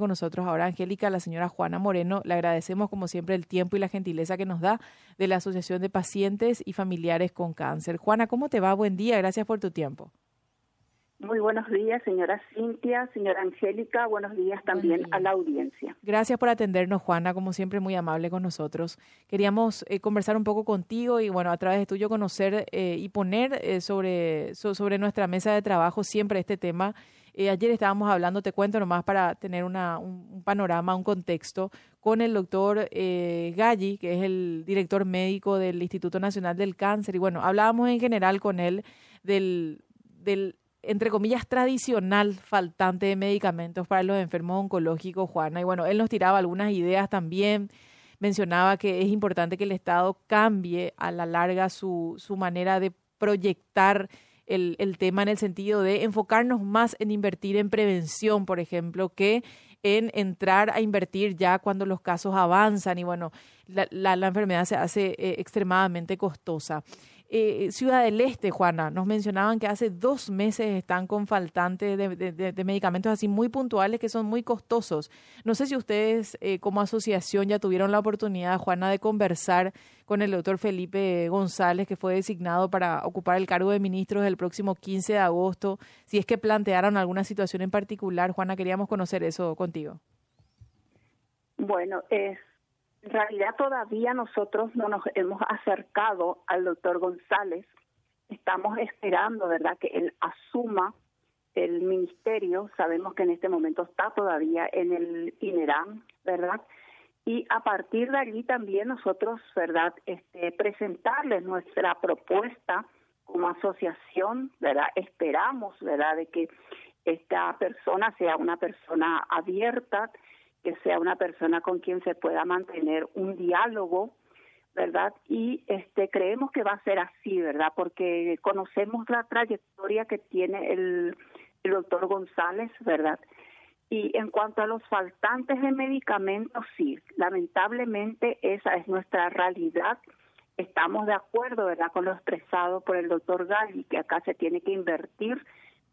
con nosotros ahora Angélica, la señora Juana Moreno. Le agradecemos como siempre el tiempo y la gentileza que nos da de la Asociación de Pacientes y Familiares con Cáncer. Juana, ¿cómo te va? Buen día, gracias por tu tiempo. Muy buenos días, señora Cintia, señora Angélica, buenos días también a la audiencia. Gracias por atendernos, Juana, como siempre muy amable con nosotros. Queríamos eh, conversar un poco contigo y, bueno, a través de tuyo conocer eh, y poner eh, sobre, sobre nuestra mesa de trabajo siempre este tema eh, ayer estábamos hablando, te cuento nomás para tener una, un, panorama, un contexto, con el doctor eh, Galli, que es el director médico del Instituto Nacional del Cáncer. Y bueno, hablábamos en general con él del, del entre comillas, tradicional faltante de medicamentos para los enfermos oncológicos, Juana. Y bueno, él nos tiraba algunas ideas también. Mencionaba que es importante que el Estado cambie a la larga su, su manera de proyectar el, el tema en el sentido de enfocarnos más en invertir en prevención, por ejemplo, que en entrar a invertir ya cuando los casos avanzan y bueno, la, la, enfermedad se hace eh, extremadamente costosa. Eh, Ciudad del Este, Juana, nos mencionaban que hace dos meses están con faltantes de, medicamentos así muy puntuales que son muy costosos. No sé si ustedes eh, como asociación ya tuvieron la oportunidad, Juana, de conversar con el doctor Felipe González, que fue designado para ocupar el cargo de ministro el próximo 15 de agosto. Si es que plantearon alguna situación en particular, Juana, queríamos conocer eso contigo. Bueno, es en realidad todavía nosotros no nos hemos acercado al doctor González. Estamos esperando, ¿verdad?, que él asuma el ministerio. Sabemos que en este momento está todavía en el INERAM, ¿verdad? Y a partir de allí también nosotros, ¿verdad?, este, presentarles nuestra propuesta como asociación, ¿verdad? Esperamos, ¿verdad?, de que esta persona sea una persona abierta, que sea una persona con quien se pueda mantener un diálogo, ¿verdad? Y este creemos que va a ser así, ¿verdad? Porque conocemos la trayectoria que tiene el, el doctor González, ¿verdad? Y en cuanto a los faltantes de medicamentos, sí, lamentablemente esa es nuestra realidad. Estamos de acuerdo, ¿verdad?, con lo expresado por el doctor Galli, que acá se tiene que invertir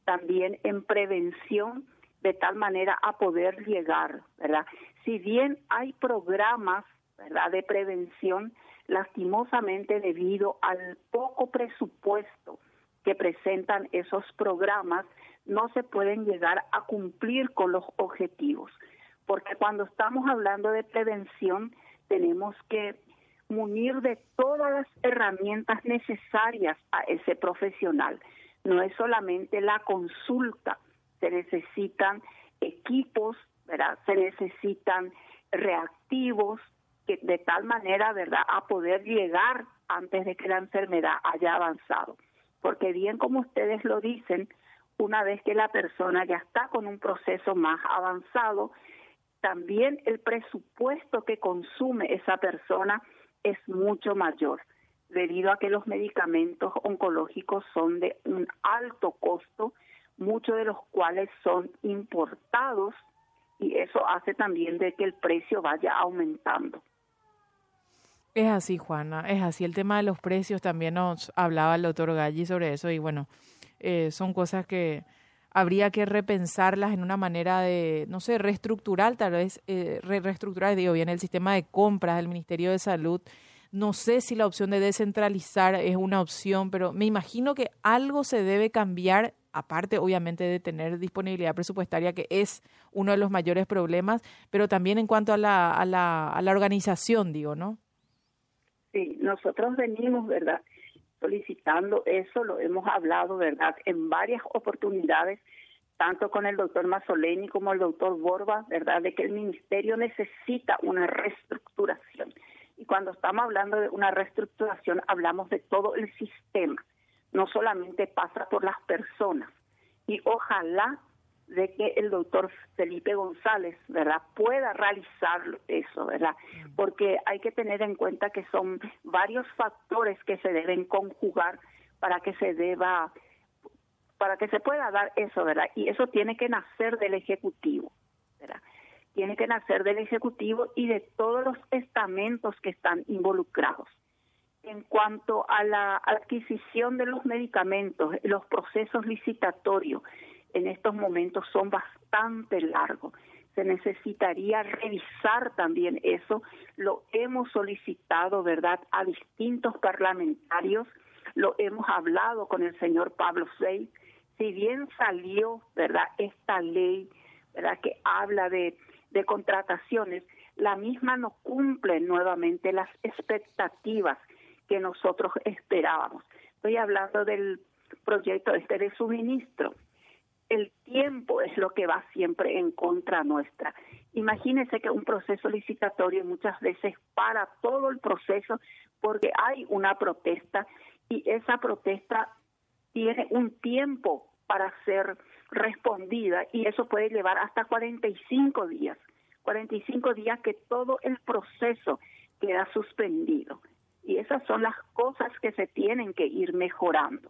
también en prevención de tal manera a poder llegar, ¿verdad? Si bien hay programas, ¿verdad?, de prevención, lastimosamente debido al poco presupuesto que presentan esos programas, no se pueden llegar a cumplir con los objetivos. Porque cuando estamos hablando de prevención, tenemos que munir de todas las herramientas necesarias a ese profesional. No es solamente la consulta, se necesitan equipos, ¿verdad? Se necesitan reactivos que de tal manera, ¿verdad?, a poder llegar antes de que la enfermedad haya avanzado. Porque bien como ustedes lo dicen, una vez que la persona ya está con un proceso más avanzado, también el presupuesto que consume esa persona es mucho mayor, debido a que los medicamentos oncológicos son de un alto costo muchos de los cuales son importados y eso hace también de que el precio vaya aumentando. Es así, Juana, es así. El tema de los precios también nos hablaba el doctor Galli sobre eso y bueno, eh, son cosas que habría que repensarlas en una manera de, no sé, reestructurar, tal vez, eh, reestructurar, digo bien, el sistema de compras del Ministerio de Salud. No sé si la opción de descentralizar es una opción, pero me imagino que algo se debe cambiar aparte obviamente de tener disponibilidad presupuestaria, que es uno de los mayores problemas, pero también en cuanto a la, a la, a la organización, digo, ¿no? Sí, nosotros venimos, ¿verdad? Solicitando eso, lo hemos hablado, ¿verdad? En varias oportunidades, tanto con el doctor Mazzoleni como el doctor Borba, ¿verdad? De que el ministerio necesita una reestructuración. Y cuando estamos hablando de una reestructuración, hablamos de todo el sistema no solamente pasa por las personas. Y ojalá de que el doctor Felipe González, ¿verdad?, pueda realizar eso, ¿verdad? Porque hay que tener en cuenta que son varios factores que se deben conjugar para que se deba para que se pueda dar eso, ¿verdad? Y eso tiene que nacer del ejecutivo, ¿verdad? Tiene que nacer del ejecutivo y de todos los estamentos que están involucrados en cuanto a la adquisición de los medicamentos, los procesos licitatorios en estos momentos son bastante largos. se necesitaría revisar también eso. Lo hemos solicitado, ¿verdad?, a distintos parlamentarios, lo hemos hablado con el señor Pablo Sey. Si bien salió, ¿verdad?, esta ley, ¿verdad?, que habla de, de contrataciones, la misma no cumple nuevamente las expectativas que nosotros esperábamos. Estoy hablando del proyecto este de suministro el tiempo es lo que va siempre en contra nuestra. Imagínese que un proceso licitatorio muchas veces para todo el proceso porque hay una protesta y esa protesta tiene un tiempo para ser respondida y eso puede llevar hasta 45 días. 45 días que todo el proceso queda suspendido. Y esas son las cosas que se tienen que ir mejorando.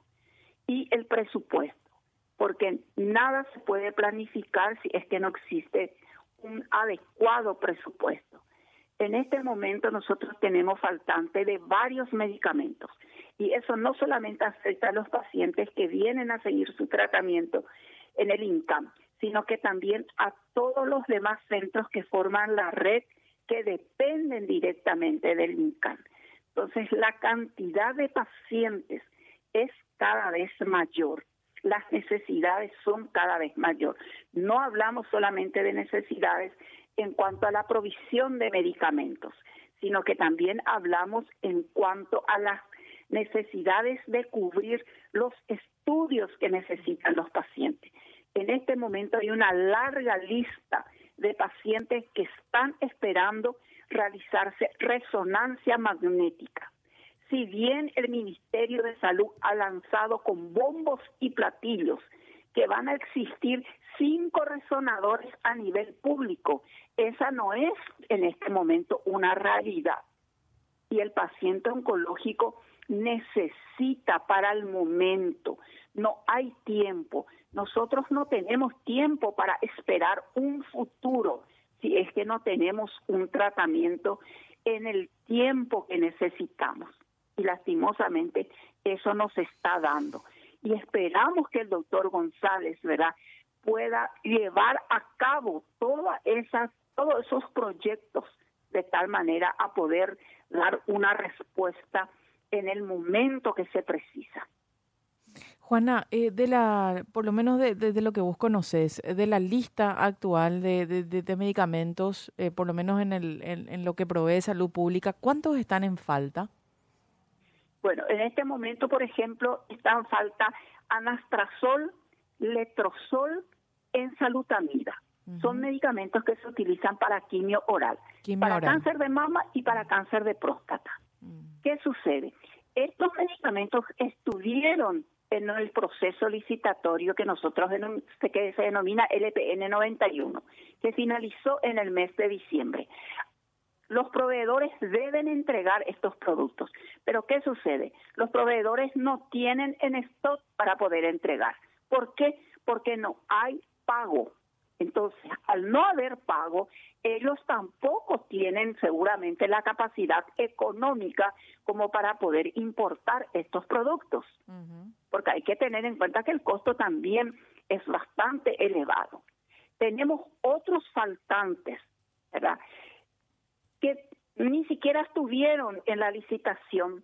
Y el presupuesto porque nada se puede planificar si es que no existe un adecuado presupuesto. En este momento nosotros tenemos faltante de varios medicamentos y eso no solamente afecta a los pacientes que vienen a seguir su tratamiento en el INCAM, sino que también a todos los demás centros que forman la red que dependen directamente del INCAM. Entonces la cantidad de pacientes es cada vez mayor las necesidades son cada vez mayor. No hablamos solamente de necesidades en cuanto a la provisión de medicamentos, sino que también hablamos en cuanto a las necesidades de cubrir los estudios que necesitan los pacientes. En este momento hay una larga lista de pacientes que están esperando realizarse resonancia magnética si bien el Ministerio de Salud ha lanzado con bombos y platillos que van a existir cinco resonadores a nivel público, esa no es en este momento una realidad. Y el paciente oncológico necesita para el momento, no hay tiempo. Nosotros no tenemos tiempo para esperar un futuro si es que no tenemos un tratamiento en el tiempo que necesitamos y lastimosamente eso no se está dando. Y esperamos que el doctor González, ¿verdad?, pueda llevar a cabo todas esas, todos esos proyectos de tal manera a poder dar una respuesta en el momento que se precisa. Juana, eh, de la, por lo menos de, lo que vos conoces, de la lista actual de, de medicamentos, eh, por lo menos en, el, en, lo que provee salud pública, ¿cuántos están en falta? Bueno, en este momento, por ejemplo, están falta anastrazol, letrozol, ensalutamida. Son medicamentos que se utilizan para quimio oral, para cáncer de mama y para cáncer de próstata. Mm. ¿Qué sucede? Estos medicamentos estuvieron en el proceso licitatorio que nosotros que se denomina LPN 91, que finalizó en el mes de diciembre los proveedores deben entregar estos productos. Pero ¿qué sucede? Los proveedores no tienen en stock para poder entregar. ¿Por qué? Porque no hay pago. Entonces, al no haber pago, ellos tampoco tienen seguramente la capacidad económica como para poder importar estos productos. Porque hay que tener en cuenta que el costo también es bastante elevado. Tenemos otros faltantes, ¿verdad? que ni siquiera estuvieron en la licitación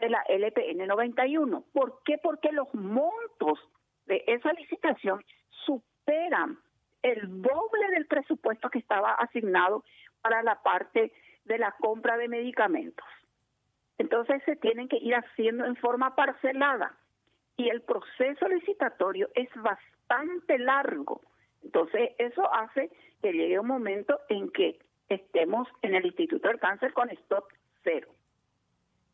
de la LPN 91. ¿Por qué? Porque los montos de esa licitación superan el doble del presupuesto que estaba asignado para la parte de la compra de medicamentos. Entonces se tienen que ir haciendo en forma parcelada y el proceso licitatorio es bastante largo. Entonces eso hace que llegue un momento en que estemos en el Instituto del Cáncer con stock cero.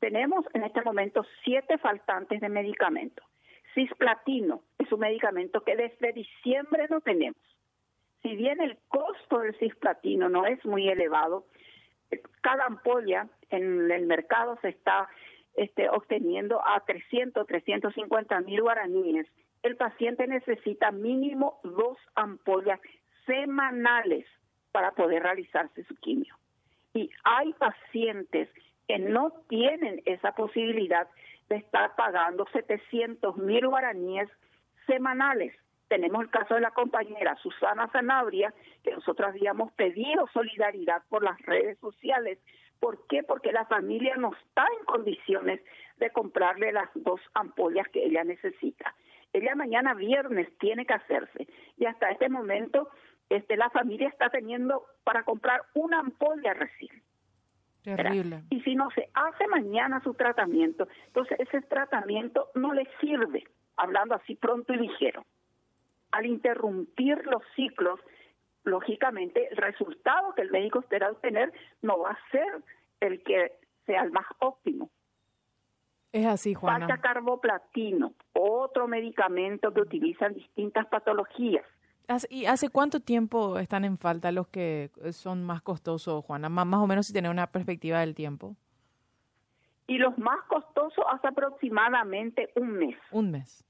Tenemos en este momento siete faltantes de medicamentos. Cisplatino es un medicamento que desde diciembre no tenemos. Si bien el costo del cisplatino no es muy elevado, cada ampolla en el mercado se está este, obteniendo a 300, 350 mil guaraníes. El paciente necesita mínimo dos ampollas semanales para poder realizarse su quimio. Y hay pacientes que no tienen esa posibilidad de estar pagando 700 mil guaraníes semanales. Tenemos el caso de la compañera Susana Zanabria, que nosotros habíamos pedido solidaridad por las redes sociales. ¿Por qué? Porque la familia no está en condiciones de comprarle las dos ampollas que ella necesita. Ella mañana viernes tiene que hacerse y hasta este momento este, la familia está teniendo para comprar una ampolla recién. Terrible. Y si no se hace mañana su tratamiento, entonces ese tratamiento no le sirve, hablando así pronto y ligero. Al interrumpir los ciclos, lógicamente el resultado que el médico espera obtener no va a ser el que sea el más óptimo. Es así, Juana. Falta carboplatino, otro medicamento que utilizan distintas patologías. ¿Y hace cuánto tiempo están en falta los que son más costosos, Juana? más o menos si tiene una perspectiva del tiempo. Y los más costosos hace aproximadamente un mes. Un mes.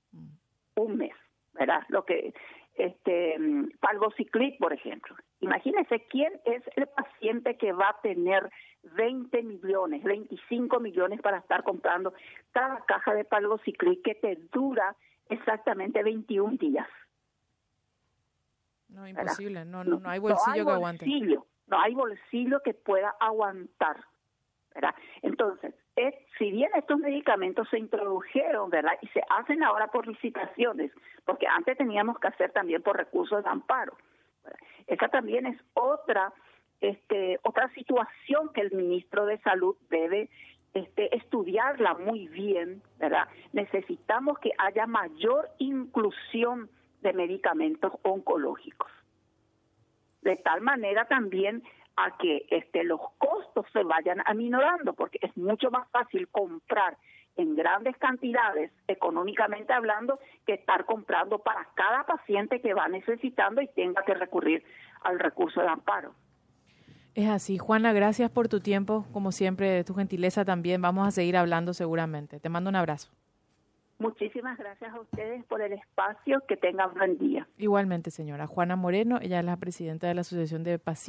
Un mes, ¿verdad? Lo que este palgociclip, por ejemplo. Imagínense quién es el paciente que va a tener 20 millones, 25 millones para estar comprando cada caja de palgociclip que te dura exactamente 21 días. No, imposible, no, no, no, hay bolsillo que aguante. No hay bolsillo que pueda aguantar. ¿verdad? Entonces, si bien estos medicamentos se introdujeron, ¿verdad? Y se hacen ahora por licitaciones, porque antes teníamos que hacer también por recursos de amparo. Esa también es otra este, otra situación que el ministro de Salud debe este, estudiarla muy bien, ¿verdad? Necesitamos que haya mayor inclusión de medicamentos oncológicos. De tal manera también a que este, los costos se vayan aminorando, porque es mucho más fácil comprar en grandes cantidades, económicamente hablando, que estar comprando para cada paciente que va necesitando y tenga que recurrir al recurso de amparo. Es así. Juana, gracias por tu tiempo, como siempre, tu gentileza también. Vamos a seguir hablando seguramente. Te mando un abrazo. Muchísimas gracias a ustedes por el espacio. Que tengan buen día. Igualmente, señora. Juana Moreno, ella es la presidenta de la Asociación de Pacientes.